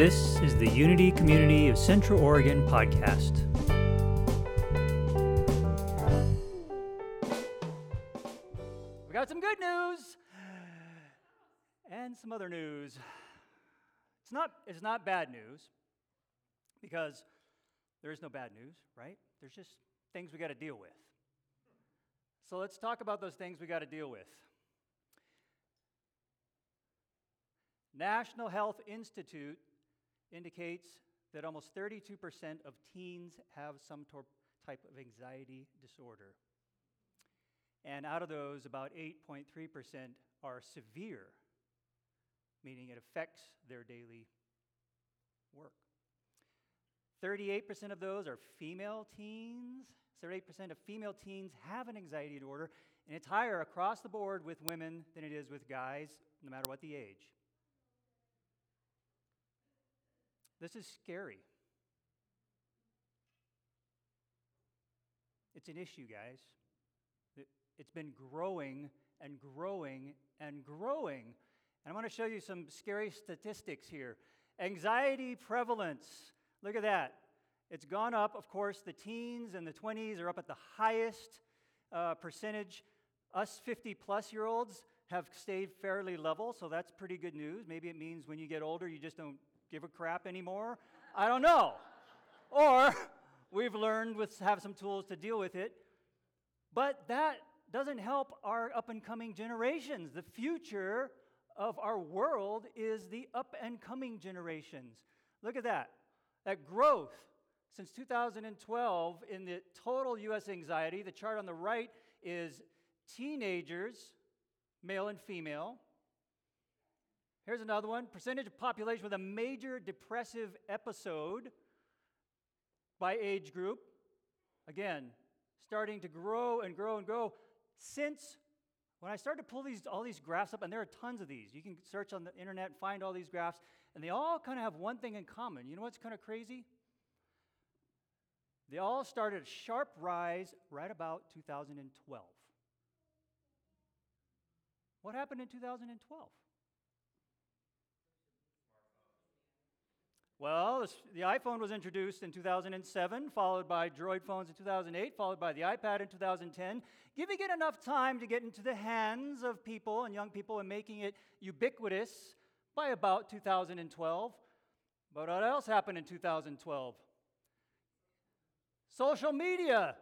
This is the Unity Community of Central Oregon podcast. We got some good news and some other news. It's not, it's not bad news because there is no bad news, right? There's just things we got to deal with. So let's talk about those things we got to deal with. National Health Institute indicates that almost 32% of teens have some tor- type of anxiety disorder. And out of those, about 8.3% are severe, meaning it affects their daily work. 38% of those are female teens. 38% of female teens have an anxiety disorder, and it's higher across the board with women than it is with guys, no matter what the age. This is scary. It's an issue, guys. It's been growing and growing and growing. And I want to show you some scary statistics here. Anxiety prevalence. Look at that. It's gone up. Of course, the teens and the 20s are up at the highest uh, percentage. Us 50 plus year olds have stayed fairly level, so that's pretty good news. Maybe it means when you get older, you just don't give a crap anymore. I don't know. or we've learned with have some tools to deal with it. But that doesn't help our up and coming generations. The future of our world is the up and coming generations. Look at that. That growth since 2012 in the total US anxiety, the chart on the right is teenagers, male and female. Here's another one percentage of population with a major depressive episode by age group. Again, starting to grow and grow and grow since when I started to pull these, all these graphs up, and there are tons of these. You can search on the internet and find all these graphs, and they all kind of have one thing in common. You know what's kind of crazy? They all started a sharp rise right about 2012. What happened in 2012? Well, the iPhone was introduced in 2007, followed by Droid phones in 2008, followed by the iPad in 2010, giving it enough time to get into the hands of people and young people and making it ubiquitous by about 2012. But what else happened in 2012? Social media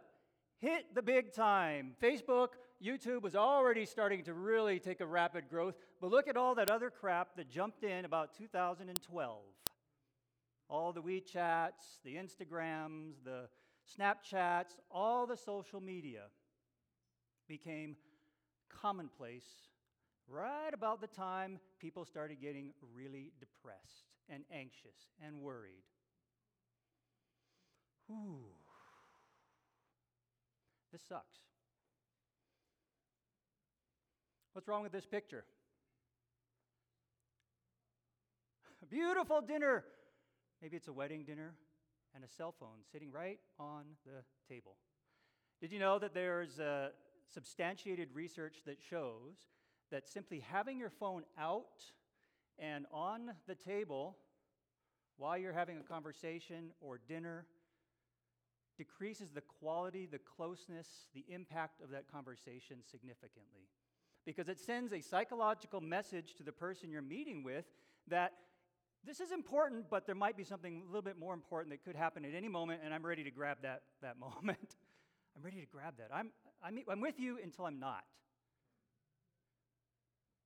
hit the big time. Facebook, YouTube was already starting to really take a rapid growth, but look at all that other crap that jumped in about 2012 all the WeChats, the Instagrams, the Snapchats, all the social media became commonplace right about the time people started getting really depressed and anxious and worried. Ooh. This sucks. What's wrong with this picture? Beautiful dinner Maybe it's a wedding dinner and a cell phone sitting right on the table. Did you know that there's uh, substantiated research that shows that simply having your phone out and on the table while you're having a conversation or dinner decreases the quality, the closeness, the impact of that conversation significantly. Because it sends a psychological message to the person you're meeting with that this is important, but there might be something a little bit more important that could happen at any moment, and I'm ready to grab that, that moment. I'm ready to grab that. I'm, I'm, I'm with you until I'm not.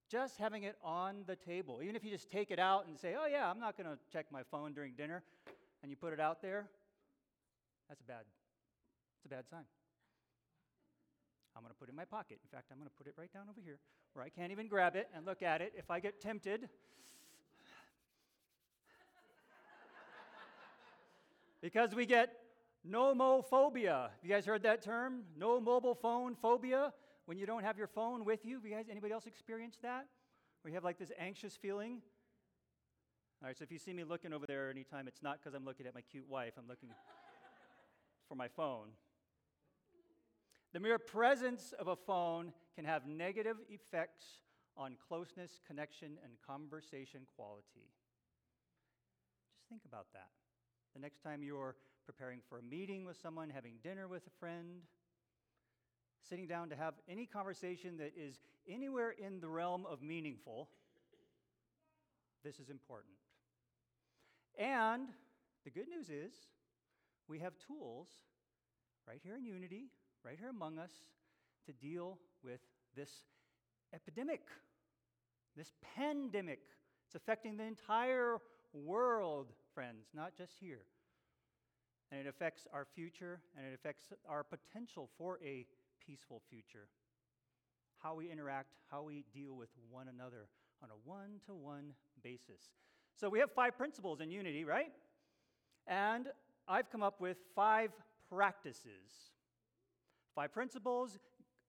Just having it on the table, even if you just take it out and say, oh, yeah, I'm not going to check my phone during dinner, and you put it out there, that's a bad, it's a bad sign. I'm going to put it in my pocket. In fact, I'm going to put it right down over here where I can't even grab it and look at it. If I get tempted, because we get nomophobia. You guys heard that term? No mobile phone phobia. When you don't have your phone with you. you guys, anybody else experience that? Where you have like this anxious feeling? All right, so if you see me looking over there anytime, it's not because I'm looking at my cute wife. I'm looking for my phone. The mere presence of a phone can have negative effects on closeness, connection, and conversation quality. Just think about that. The next time you're preparing for a meeting with someone, having dinner with a friend, sitting down to have any conversation that is anywhere in the realm of meaningful, this is important. And the good news is we have tools right here in Unity, right here among us, to deal with this epidemic, this pandemic. It's affecting the entire world, friends, not just here. And it affects our future and it affects our potential for a peaceful future. How we interact, how we deal with one another on a one to one basis. So we have five principles in unity, right? And I've come up with five practices. Five principles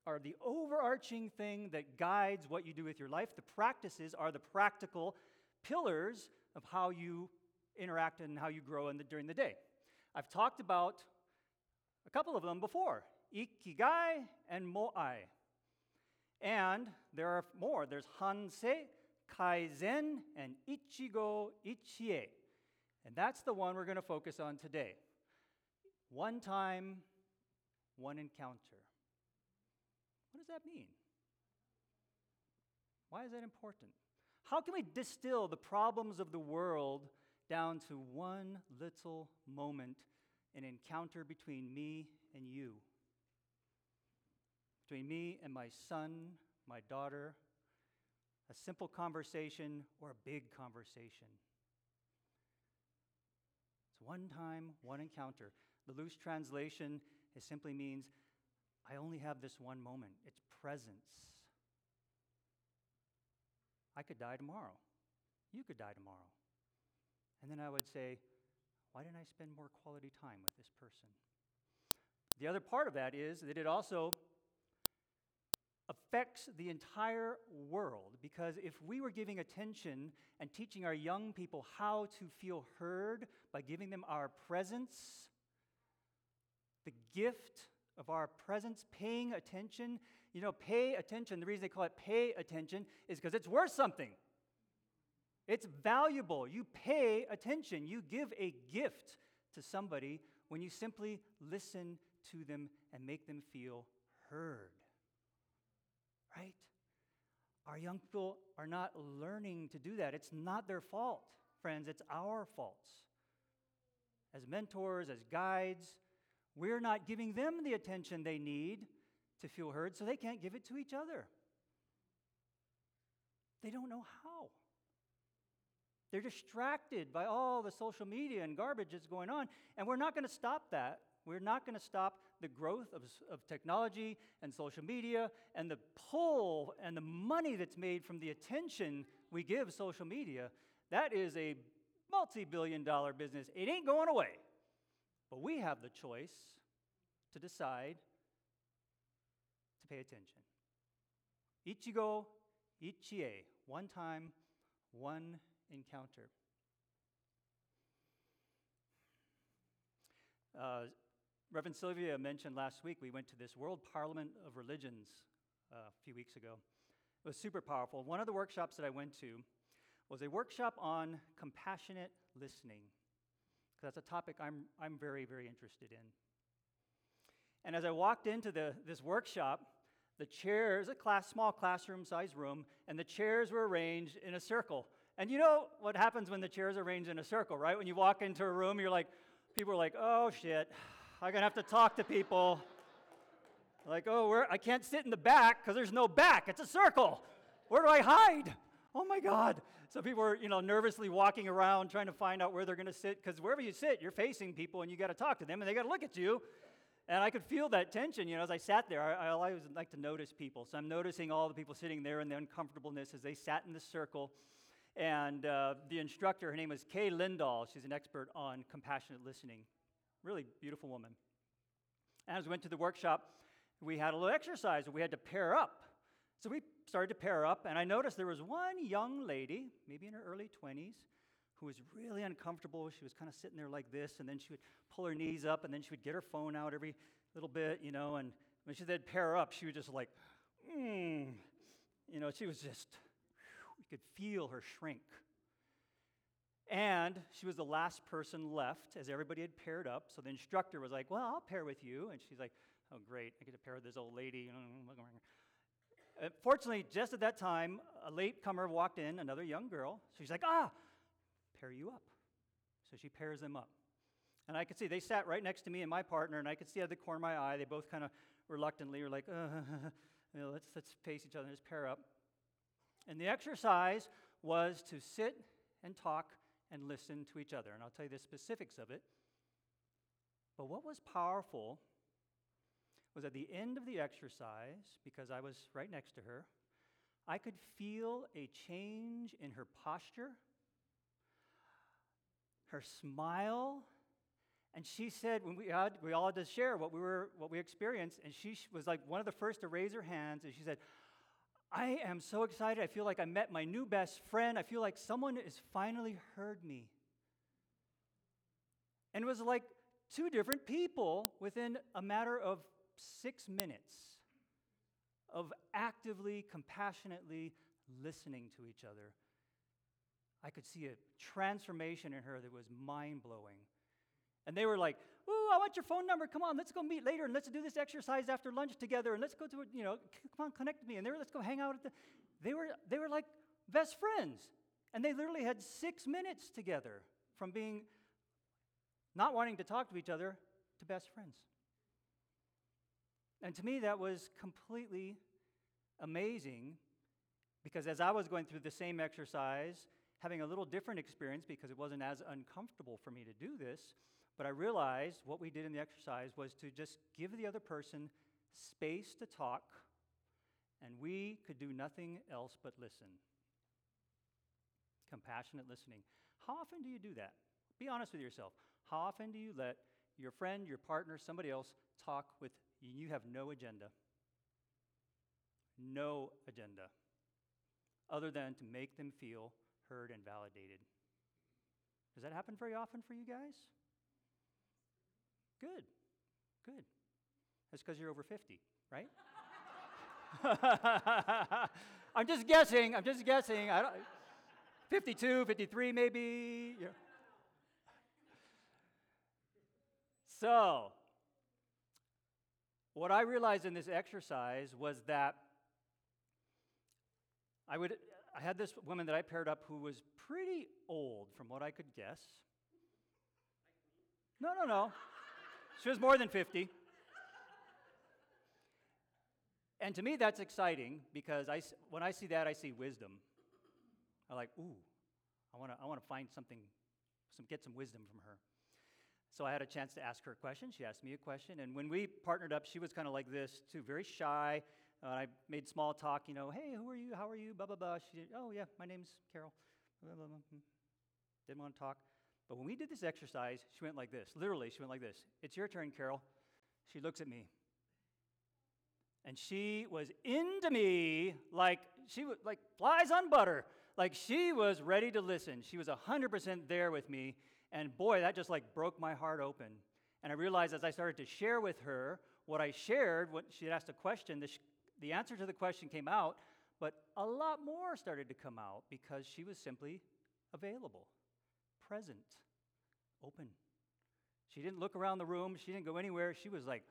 are the overarching thing that guides what you do with your life. The practices are the practical pillars of how you interact and how you grow the, during the day. I've talked about a couple of them before Ikigai and Moai. And there are more. There's Hansei, Kaizen, and Ichigo Ichie. And that's the one we're going to focus on today. One time, one encounter. What does that mean? Why is that important? How can we distill the problems of the world down to one little moment, an encounter between me and you? Between me and my son, my daughter, a simple conversation or a big conversation. It's one time, one encounter. The loose translation it simply means I only have this one moment. It's presence. I could die tomorrow. You could die tomorrow. And then I would say, why didn't I spend more quality time with this person? The other part of that is that it also affects the entire world because if we were giving attention and teaching our young people how to feel heard by giving them our presence, the gift of our presence, paying attention. You know, pay attention. The reason they call it pay attention is because it's worth something. It's valuable. You pay attention. You give a gift to somebody when you simply listen to them and make them feel heard. Right? Our young people are not learning to do that. It's not their fault, friends. It's our faults. As mentors, as guides, we're not giving them the attention they need to feel heard, so they can't give it to each other. They don't know how. They're distracted by all the social media and garbage that's going on, and we're not going to stop that. We're not going to stop the growth of, of technology and social media and the pull and the money that's made from the attention we give social media. That is a multi billion dollar business. It ain't going away. But we have the choice to decide to pay attention. Ichigo, ichie, one time, one encounter. Uh, Reverend Sylvia mentioned last week we went to this World Parliament of Religions uh, a few weeks ago. It was super powerful. One of the workshops that I went to was a workshop on compassionate listening. because That's a topic I'm, I'm very, very interested in. And as I walked into the, this workshop, the chairs, a class, small classroom sized room, and the chairs were arranged in a circle. And you know what happens when the chairs are arranged in a circle, right? When you walk into a room, you're like, people are like, oh shit, I'm gonna have to talk to people. Like, oh, I can't sit in the back because there's no back. It's a circle. Where do I hide? Oh my God. So people are, you know, nervously walking around trying to find out where they're going to sit because wherever you sit, you're facing people and you got to talk to them and they got to look at you. And I could feel that tension, you know, as I sat there. I, I always like to notice people. So I'm noticing all the people sitting there and the uncomfortableness as they sat in the circle. And uh, the instructor, her name was Kay Lindahl. She's an expert on compassionate listening. Really beautiful woman. And as we went to the workshop, we had a little exercise. Where we had to pair up. So we started to pair up, and I noticed there was one young lady, maybe in her early 20s, who was really uncomfortable. She was kind of sitting there like this, and then she would pull her knees up, and then she would get her phone out every little bit, you know, and when she said pair up, she was just like, mm. You know, she was just, could feel her shrink. And she was the last person left as everybody had paired up. So the instructor was like, Well, I'll pair with you. And she's like, Oh, great. I get to pair with this old lady. Uh, fortunately, just at that time, a latecomer walked in, another young girl. She's like, Ah, pair you up. So she pairs them up. And I could see they sat right next to me and my partner, and I could see out of the corner of my eye, they both kind of reluctantly were like, uh, you know, let's, let's face each other and just pair up. And the exercise was to sit and talk and listen to each other. And I'll tell you the specifics of it. But what was powerful was at the end of the exercise, because I was right next to her, I could feel a change in her posture, her smile. And she said, when we, had, we all had to share what we, were, what we experienced, and she was like one of the first to raise her hands, and she said, I am so excited. I feel like I met my new best friend. I feel like someone has finally heard me. And it was like two different people within a matter of six minutes of actively, compassionately listening to each other. I could see a transformation in her that was mind blowing. And they were like, Ooh, I want your phone number. Come on, let's go meet later and let's do this exercise after lunch together and let's go to, you know, come on, connect with me. And they were, let's go hang out at the. They were, they were like best friends. And they literally had six minutes together from being not wanting to talk to each other to best friends. And to me, that was completely amazing because as I was going through the same exercise, having a little different experience because it wasn't as uncomfortable for me to do this, but I realized what we did in the exercise was to just give the other person space to talk, and we could do nothing else but listen. Compassionate listening. How often do you do that? Be honest with yourself. How often do you let your friend, your partner, somebody else talk with you? You have no agenda. No agenda. Other than to make them feel heard and validated. Does that happen very often for you guys? Good. Good. That's because you're over 50, right? I'm just guessing. I'm just guessing. I don't, 52, 53, maybe. Yeah. So, what I realized in this exercise was that I would I had this woman that I paired up who was pretty old from what I could guess. No, no, no. She was more than 50. And to me, that's exciting because I, when I see that, I see wisdom. I'm like, ooh, I want to I wanna find something, some, get some wisdom from her. So I had a chance to ask her a question. She asked me a question. And when we partnered up, she was kind of like this, too, very shy. Uh, I made small talk, you know, hey, who are you? How are you? Blah, blah, blah. She did, oh, yeah, my name's Carol. Blah, blah, blah. Hmm. Didn't want to talk. But when we did this exercise, she went like this. Literally, she went like this. It's your turn, Carol. She looks at me. And she was into me like she was like flies on butter. Like she was ready to listen. She was 100% there with me. And boy, that just like broke my heart open. And I realized as I started to share with her what I shared, what she asked a question, the, sh- the answer to the question came out, but a lot more started to come out because she was simply available present, open. She didn't look around the room, she didn't go anywhere. She was like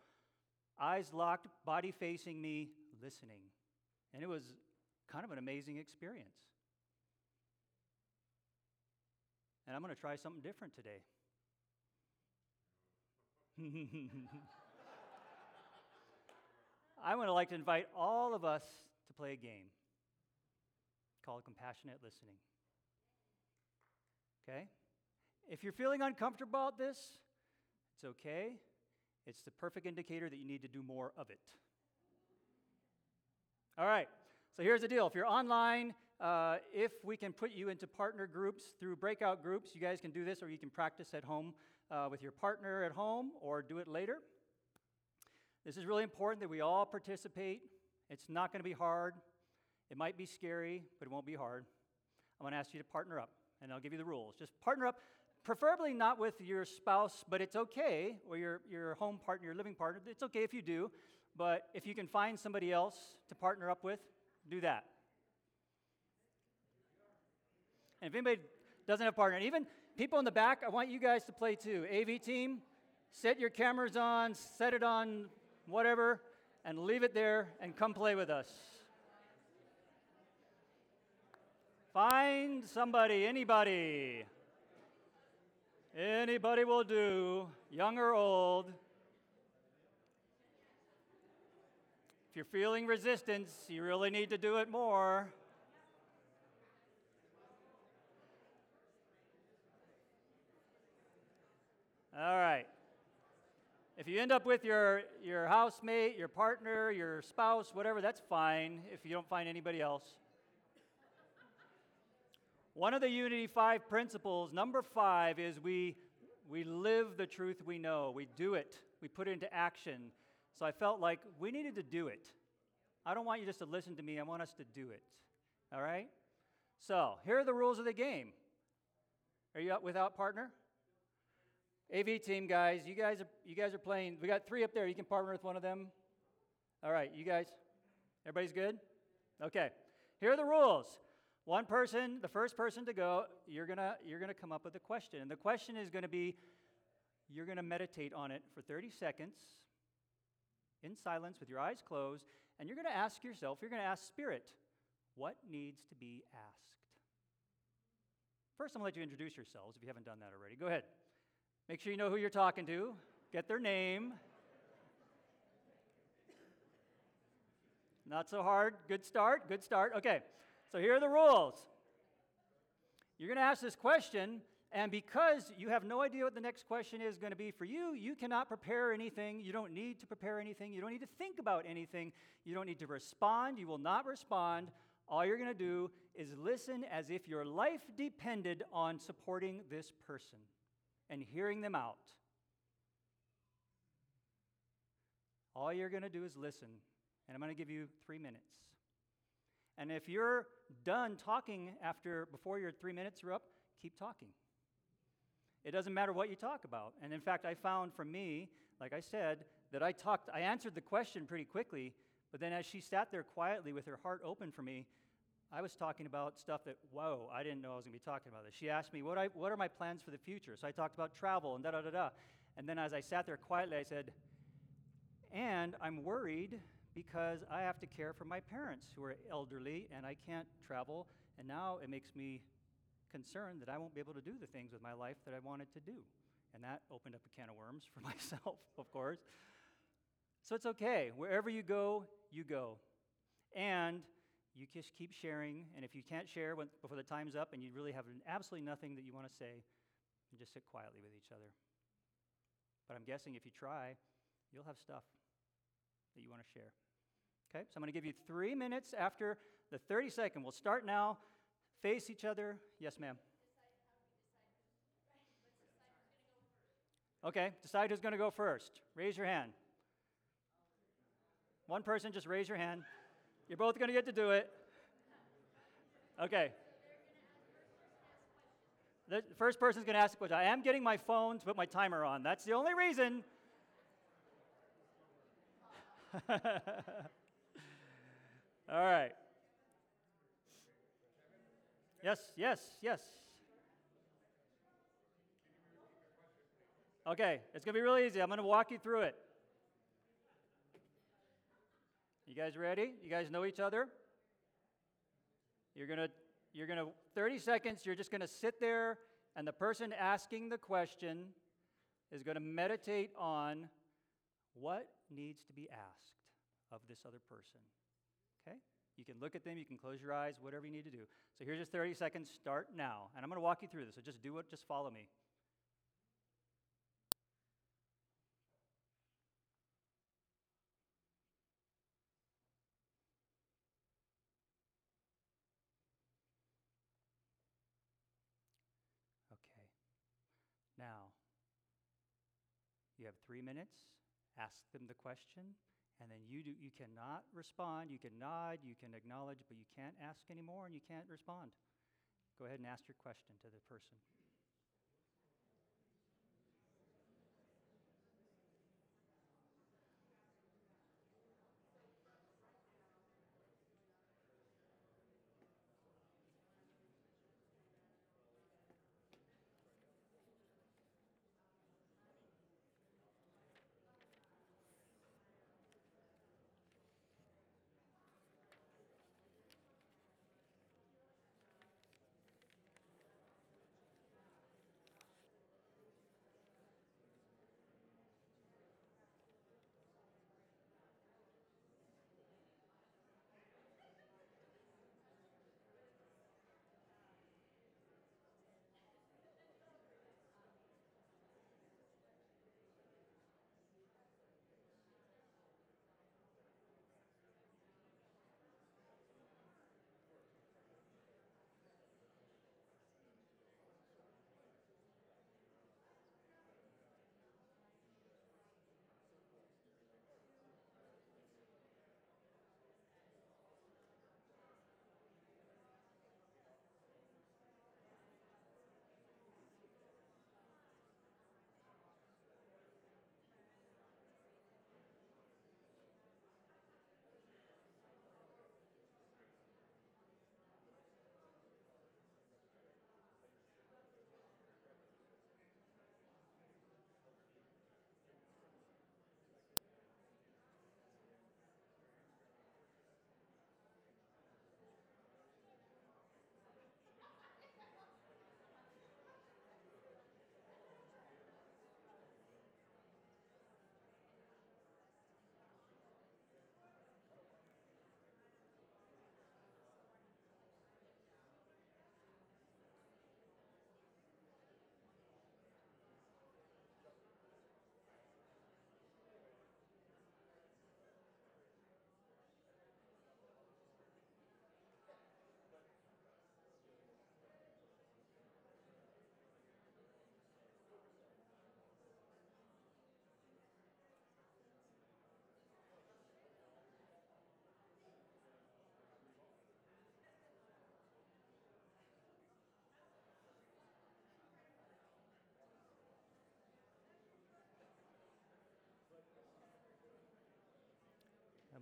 eyes locked, body facing me, listening. And it was kind of an amazing experience. And I'm going to try something different today. I would like to invite all of us to play a game called Compassionate Listening. Okay? If you're feeling uncomfortable about this, it's okay. It's the perfect indicator that you need to do more of it. All right, so here's the deal. If you're online, uh, if we can put you into partner groups through breakout groups, you guys can do this, or you can practice at home uh, with your partner at home, or do it later. This is really important that we all participate. It's not going to be hard. It might be scary, but it won't be hard. I'm going to ask you to partner up and I'll give you the rules. Just partner up, preferably not with your spouse, but it's okay, or your, your home partner, your living partner. It's okay if you do, but if you can find somebody else to partner up with, do that. And if anybody doesn't have a partner. Even people in the back, I want you guys to play too. AV team, set your cameras on, set it on whatever, and leave it there and come play with us. Find somebody, anybody. Anybody will do, young or old. If you're feeling resistance, you really need to do it more. All right. If you end up with your, your housemate, your partner, your spouse, whatever, that's fine if you don't find anybody else. One of the Unity 5 principles, number five, is we, we live the truth we know. We do it, we put it into action. So I felt like we needed to do it. I don't want you just to listen to me, I want us to do it. All right? So here are the rules of the game. Are you up without partner? AV team guys, you guys are you guys are playing. We got three up there. You can partner with one of them. All right, you guys. Everybody's good? Okay. Here are the rules. One person, the first person to go, you're gonna you're gonna come up with a question, and the question is going to be, you're going to meditate on it for 30 seconds, in silence with your eyes closed, and you're going to ask yourself, you're going to ask Spirit, what needs to be asked. First, I'm going to let you introduce yourselves if you haven't done that already. Go ahead. Make sure you know who you're talking to. Get their name. Not so hard. Good start. Good start. Okay. So here are the rules. You're going to ask this question, and because you have no idea what the next question is going to be for you, you cannot prepare anything. You don't need to prepare anything. You don't need to think about anything. You don't need to respond. You will not respond. All you're going to do is listen as if your life depended on supporting this person and hearing them out. All you're going to do is listen, and I'm going to give you three minutes. And if you're done talking after before your three minutes are up, keep talking. It doesn't matter what you talk about. And in fact, I found for me, like I said, that I talked, I answered the question pretty quickly, but then as she sat there quietly with her heart open for me, I was talking about stuff that, whoa, I didn't know I was going to be talking about this. She asked me, what, I, what are my plans for the future? So I talked about travel and da da da da. And then as I sat there quietly, I said, and I'm worried because I have to care for my parents who are elderly and I can't travel. And now it makes me concerned that I won't be able to do the things with my life that I wanted to do. And that opened up a can of worms for myself, of course. So it's okay. Wherever you go, you go. And you just keep sharing. And if you can't share when, before the time's up and you really have absolutely nothing that you want to say, just sit quietly with each other. But I'm guessing if you try, you'll have stuff that you want to share. Okay, so I'm going to give you three minutes after the 30 second. We'll start now. Face each other. Yes, ma'am. Okay, decide who's going to go first. Raise your hand. One person, just raise your hand. You're both going to get to do it. Okay. The first person's going to ask a question. I am getting my phone to put my timer on. That's the only reason. All right. Yes, yes, yes. Okay, it's going to be really easy. I'm going to walk you through it. You guys ready? You guys know each other? You're going to you're going to 30 seconds you're just going to sit there and the person asking the question is going to meditate on what needs to be asked of this other person. Okay? You can look at them, you can close your eyes, whatever you need to do. So here's just 30 seconds. Start now. And I'm going to walk you through this. So just do it, just follow me. Okay. Now, you have three minutes. Ask them the question, and then you, do, you cannot respond. You can nod, you can acknowledge, but you can't ask anymore and you can't respond. Go ahead and ask your question to the person.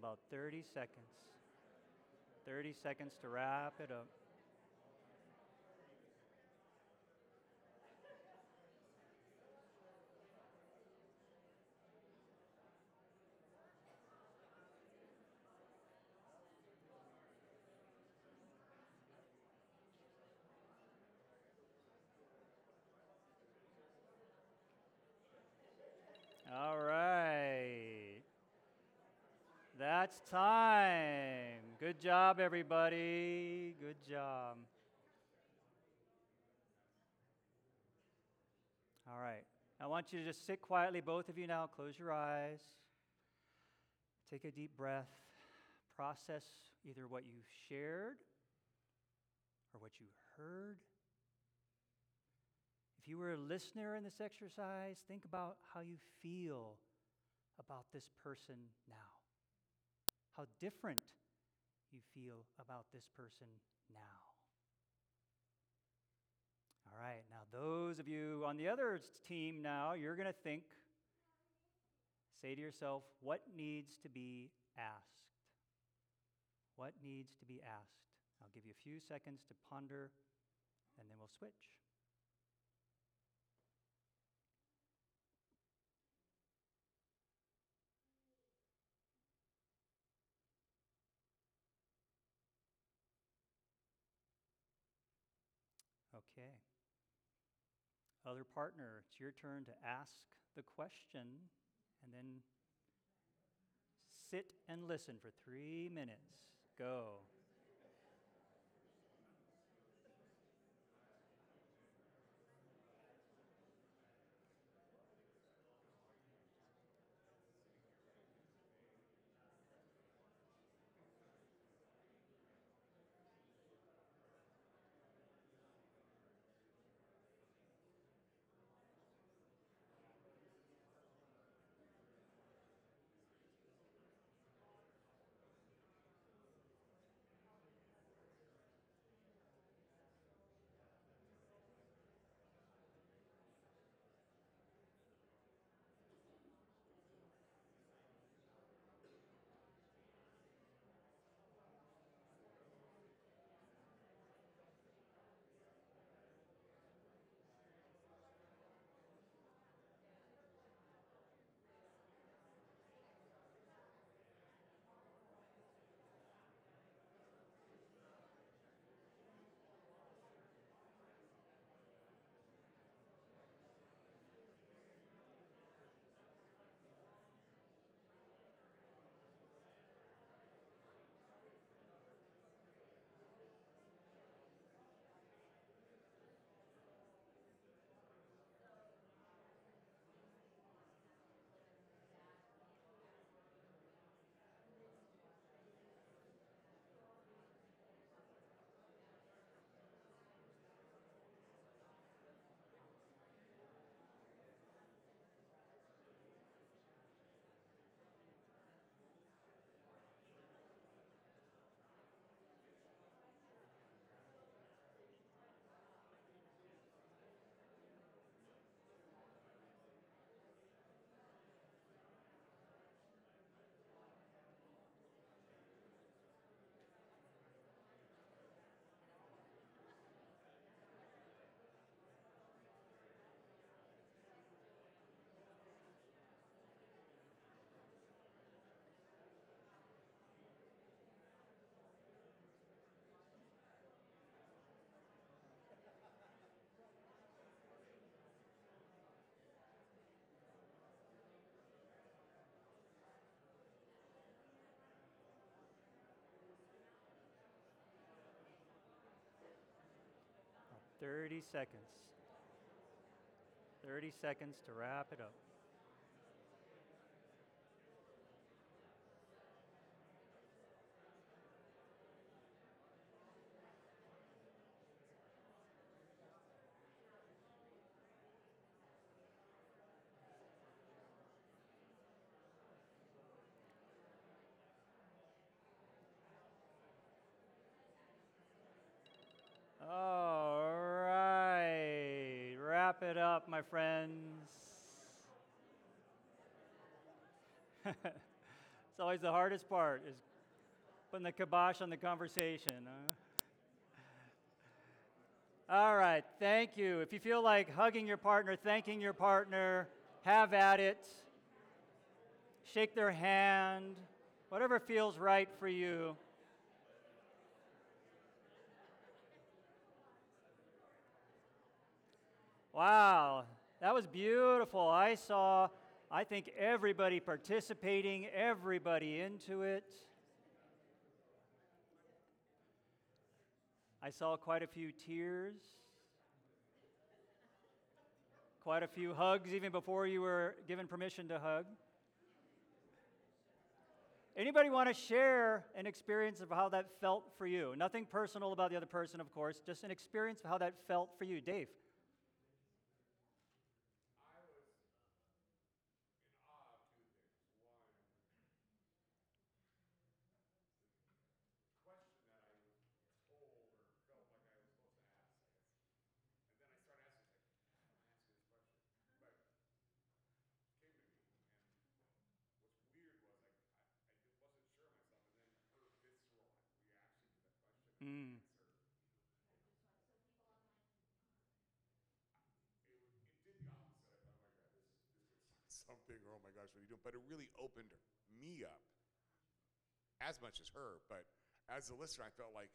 About 30 seconds. 30 seconds to wrap it up. All right. That's time. Good job, everybody. Good job. All right. I want you to just sit quietly, both of you now. Close your eyes. Take a deep breath. Process either what you shared or what you heard if you were a listener in this exercise, think about how you feel about this person now. How different you feel about this person now. All right, now those of you on the other team now, you're going to think, say to yourself, what needs to be asked? What needs to be asked? I'll give you a few seconds to ponder, and then we'll switch. Okay. Other partner, it's your turn to ask the question and then sit and listen for three minutes. Go. Thirty seconds. 30 seconds to wrap it up. All right, it up, my friends. it's always the hardest part is putting the kibosh on the conversation. huh? All right, thank you. If you feel like hugging your partner, thanking your partner, have at it. Shake their hand, whatever feels right for you. Wow, that was beautiful. I saw, I think, everybody participating, everybody into it. I saw quite a few tears, quite a few hugs, even before you were given permission to hug. Anybody want to share an experience of how that felt for you? Nothing personal about the other person, of course, just an experience of how that felt for you. Dave. Mm. Something, or oh my gosh, what are you doing? But it really opened me up as much as her. But as a listener, I felt like,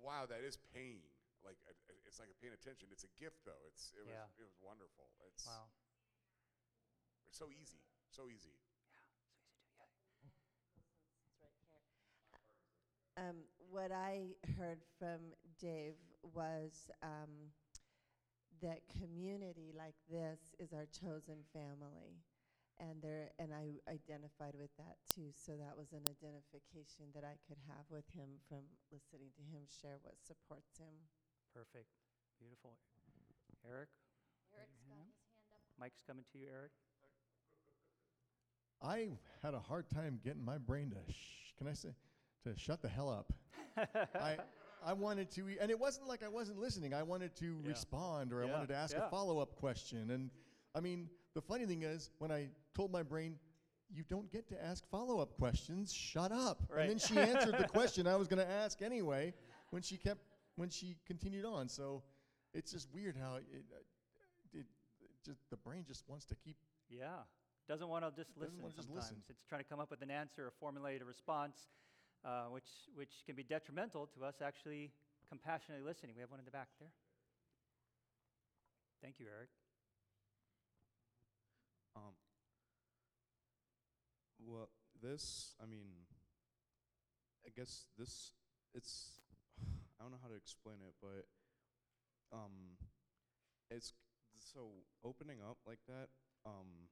wow, that is pain. Like it- it- it's like paying attention. It's a gift, though. It's it was it was wonderful. It's Wow. it's so easy, so easy. Yeah, so easy to yeah. It's right here. Um, what I heard from Dave was um, that community like this is our chosen family, and there, and I identified with that too. So that was an identification that I could have with him from listening to him share what supports him. Perfect. Beautiful. Eric? Eric's got his hand up. Mike's coming to you, Eric. I had a hard time getting my brain to sh- can I say to shut the hell up. I I wanted to and it wasn't like I wasn't listening. I wanted to Yeah. respond or I wanted to ask yeah. a follow-up question and I mean, the funny thing is when I told my brain you don't get to ask follow-up questions. Shut up. Right. And then she answered the question I was going to ask anyway when she kept when she continued on. So it's just weird how it, it, it just the brain just wants to keep Yeah. Doesn't want to just listen wanna just listen. It's trying to come up with an answer or formulate a response, uh, which, which can be detrimental to us actually compassionately listening. We have one in the back there. Thank you, Eric. Um, well, this, I mean, I guess this, it's, I don't know how to explain it, but, um, it's, so opening up like that, um,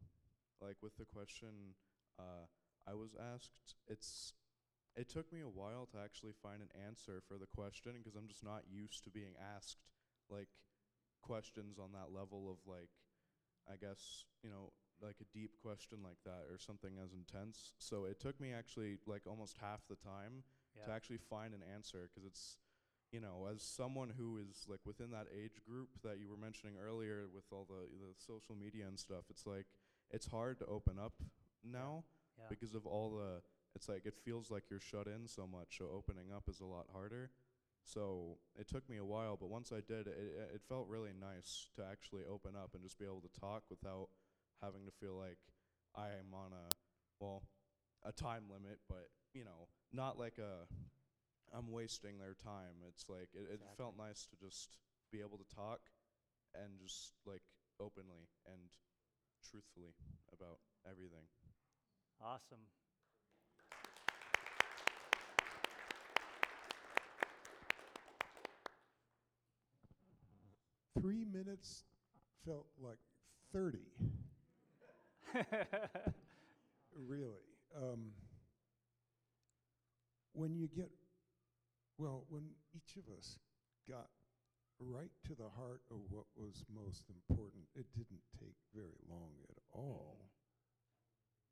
like with the question, uh, I was asked, it's, it took me a while to actually find an answer for the question because I'm just not used to being asked, like, questions on that level of, like, I guess, you know, like a deep question like that or something as intense. So it took me actually like almost half the time to actually find an answer because it's, you know, as someone who is like within that age group that you were mentioning earlier with all the, the social media and stuff, it's like, it's hard to open up now Yeah. because of all the, it's like, it feels like you're shut in so much. So opening up is a lot harder. So it took me a while, but once I did, it, it, felt really nice to actually open up and just be able to talk without having to feel like I am on a, well, a time limit, but, you know, not like a, I'm wasting their time. It's like, it, it felt nice to just be able to talk and just like openly and truthfully about everything. Awesome. Three minutes felt like 30, really. Um, when you get, well, when each of us got right to the heart of what was most important, it didn't take very long at all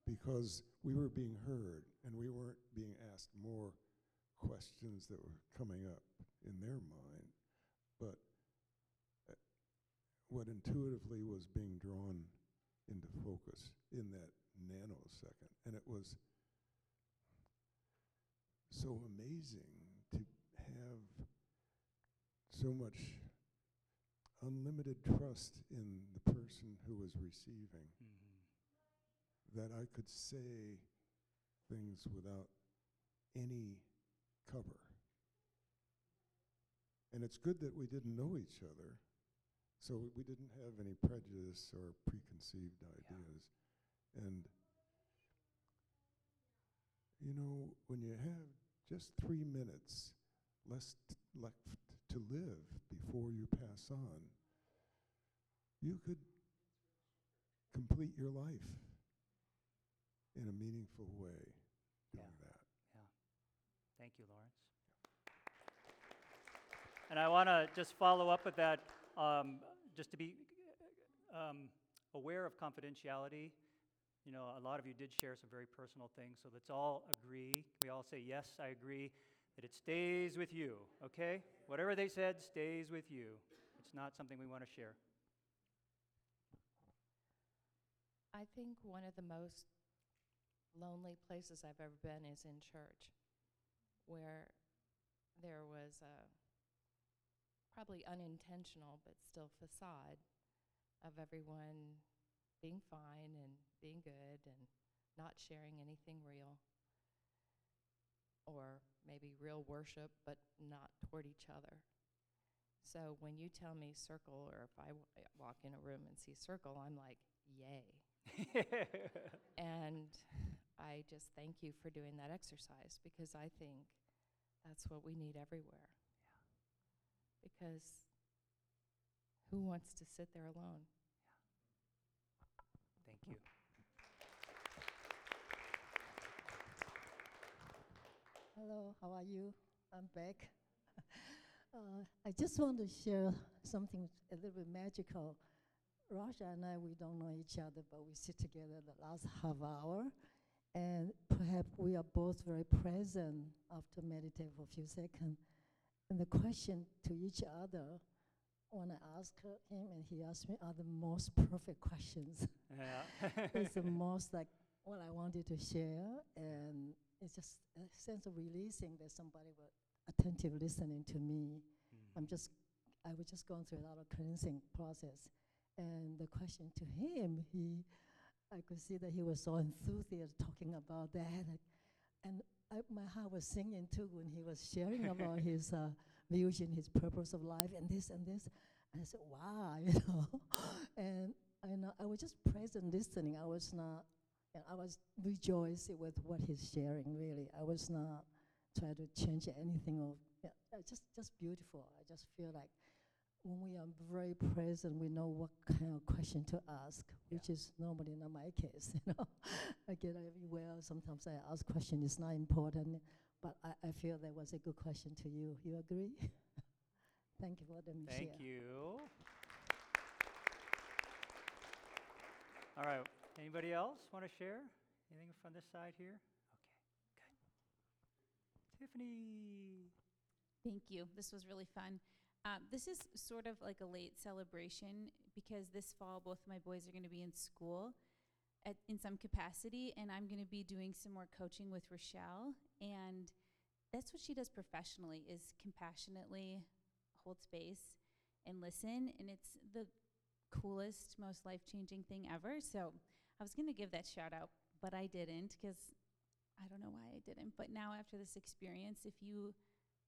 because we were being heard and we weren't being asked more questions that were coming up in their mind. What intuitively was being drawn into focus in that nanosecond. And it was so amazing to have so much unlimited trust in the person who was receiving Mhm. that I could say things without any cover. And it's good that we didn't know each other, so we didn't have any prejudice or preconceived ideas. And, you know, when you have just three minutes less t- left to live before you pass on, you could complete your life in a meaningful way doing Yeah. that. Thank you, Lawrence. And I want to just follow up with that, um, just to be um, aware of confidentiality. You know, a lot of you did share some very personal things, so let's all agree. We all say, yes, I agree, that it stays with you, okay? Whatever they said stays with you. It's not something we want to share. I think one of the most lonely places I've ever been is in church, where there was a probably unintentional but still facade of everyone being fine and being good and not sharing anything real. Or maybe real worship, but not toward each other. So when you tell me circle, or if I w- walk in a room and see circle, I'm like, yay. And I just thank you for doing that exercise because I think that's what we need everywhere. Because who wants to sit there alone? Thank you. Hello, how are you? I'm back. uh, I just want to share something a little bit magical. Rasha and I, we don't know each other, but we sit together the last half hour, and perhaps we are both very present after meditate for a few seconds. And the question to each other, when I ask her, him and he asked me, are the most perfect questions. Yeah. it's the most like what I wanted to share, and it's just a sense of releasing that somebody was attentive listening to me. Mm. I'm just, I was just going through a lot of cleansing process, and the question to him, he, I could see that he was so enthusiastic talking about that, and I, my heart was singing too when he was sharing about his uh, vision, his purpose of life, and this and this. And I said, "Wow," you know, and I know I was just present listening. I was not, and I was rejoicing with what he's sharing. Really, I was not trying to change anything. Or yeah, just just beautiful. I just feel like when we are very present, we know what kind of question to ask, which is normally not my case. You know, I get everywhere. Sometimes I ask question. It's not important, but I, I feel that was a good question to you. You agree? Thank you for letting me Thank share. you. All right. Anybody else want to share? Anything from this side here? Okay, good. Tiffany. Thank you. This was really fun. Um, this is sort of like a late celebration because this fall both of my boys are going to be in school at, in some capacity, and I'm going to be doing some more coaching with Rochelle. And that's what she does professionally: is compassionately hold space and listen. And it's the coolest, most life changing thing ever. So I was going to give that shout out, but I didn't because I don't know why I didn't. But now after this experience, if you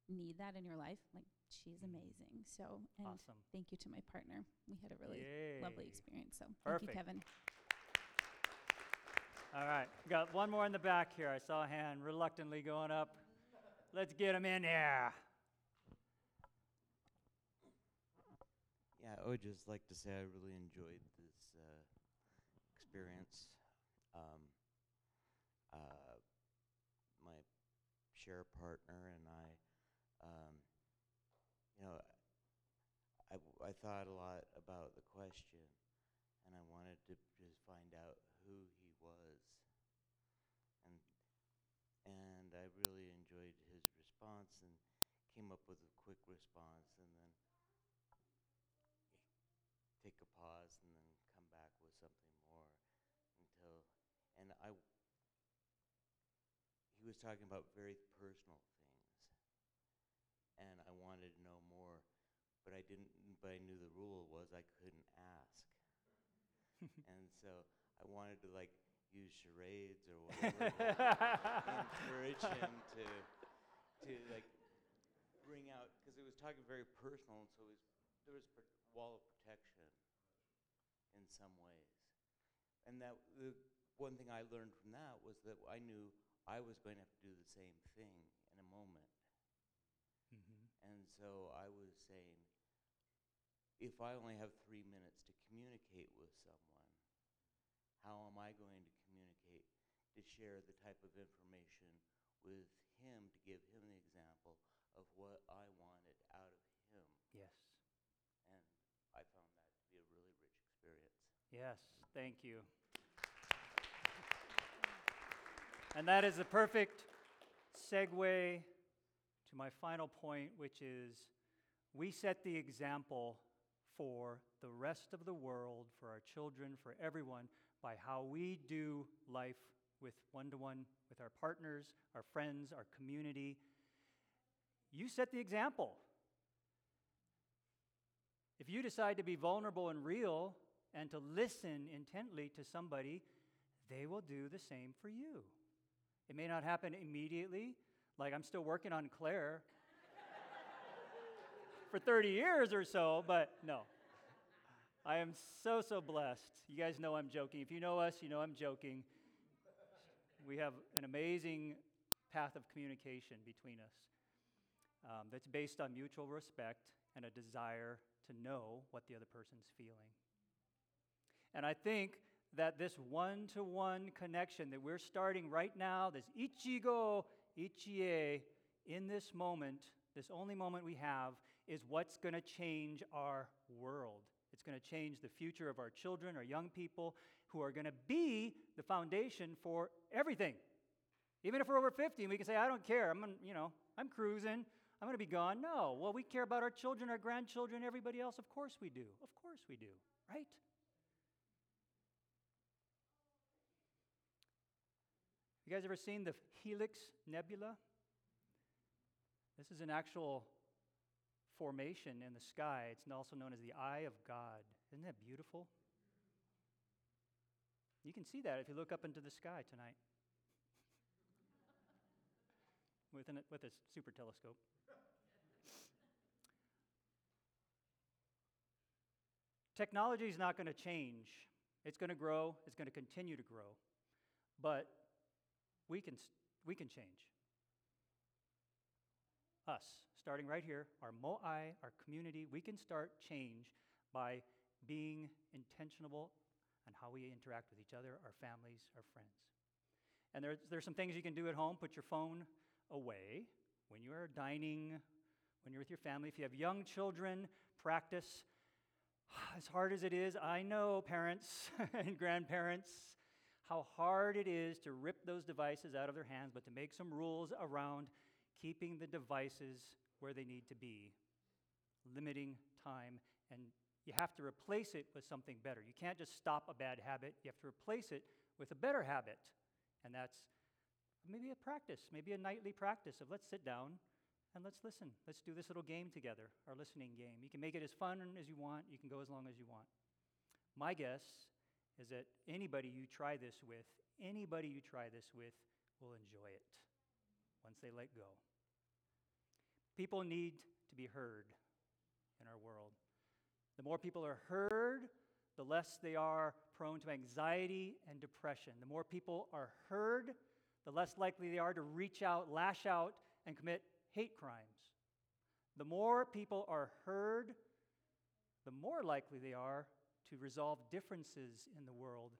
need that in your life, like she's amazing. So and Awesome. thank you to my partner. We had a really lovely experience. So Perfect. thank you, Kevin. All right. Got one more in the back here. I saw a hand reluctantly going up. Let's get him in there. Yeah, I would just like to say I really enjoyed this uh, experience. Um, uh, my share partner and I, um, you know, I, thought a lot about the question, and I wanted to just find out who he was, and and I really enjoyed his response and came up with a quick response, and then take a pause and then come back with something more until and I he was talking about very personal things, and I wanted to know but I didn't. But I knew the rule was I couldn't ask, and so I wanted to like use charades or whatever, to encourage him to to like bring out because it was talking very personal, and so it was, there was a wall of protection in some ways. And that the one thing I learned from that was that I knew I was going to have to do the same thing in a moment. Mhm. And so I was saying, if I only have three minutes to communicate with someone, how am I going to communicate to share the type of information with him to give him the example of what I wanted out of him? Yes. And I found that to be a really rich experience. Yes, thank you. And that is the perfect segue to my final point, which is we set the example for the rest of the world, for our children, for everyone, by how we do life with one to one, with our partners, our friends, our community. You set the example. If you decide to be vulnerable and real and to listen intently to somebody, they will do the same for you. It may not happen immediately, like I'm still working on Claire for 30 years or so, but no. I am so, so blessed. You guys know I'm joking. If you know us, you know I'm joking. We have an amazing path of communication between us um, that's based on mutual respect and a desire to know what the other person's feeling. And I think that this one to one connection that we're starting right now, this ichigo, ichie, in this moment, this only moment we have, is what's going to change our world. It's going to change the future of our children, our young people, who are going to be the foundation for everything. Even if we're over 50 and we can say, I don't care, I'm, you know, I'm cruising, I'm going to be gone. No. Well, we care about our children, our grandchildren, everybody else. Of course we do. Of course we do, right? You guys ever seen the Helix Nebula? This is an actual formation in the sky. It's also known as the Eye of God. Isn't that beautiful? You can see that if you look up into the sky tonight with, an, with a super telescope. Technology is not going to change. It's going to grow, it's going to continue to grow. But we can, we can change. Us, starting right here, our mo'ai, our community, we can start change by being intentional on how we interact with each other, our families, our friends. And there's, there's some things you can do at home. Put your phone away when you are dining, when you're with your family. If you have young children, practice. As hard as it is, I know, parents and grandparents, how hard it is to rip those devices out of their hands, but to make some rules around keeping the devices where they need to be, limiting time, and you have to replace it with something better. You can't just stop a bad habit, you have to replace it with a better habit. And that's maybe a practice, maybe a nightly practice of let's sit down and let's listen. Let's do this little game together, our listening game. You can make it as fun as you want, you can go as long as you want. My guess is that anybody you try this with, anybody you try this with, will enjoy it once they let go. People need to be heard in our world. The more people are heard, the less they are prone to anxiety and depression. The more people are heard, the less likely they are to reach out, lash out, and commit hate crimes. The more people are heard, the more likely they are to resolve differences in the world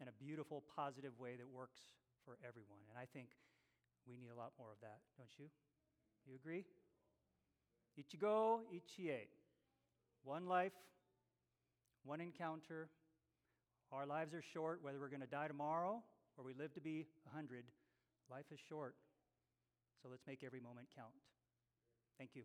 in a beautiful, positive way that works for everyone. And I think we need a lot more of that, don't you? You agree? Ichigo, ichie. One life, one encounter. Our lives are short, whether we're going to die tomorrow or we live to be 100. Life is short. So let's make every moment count. Thank you.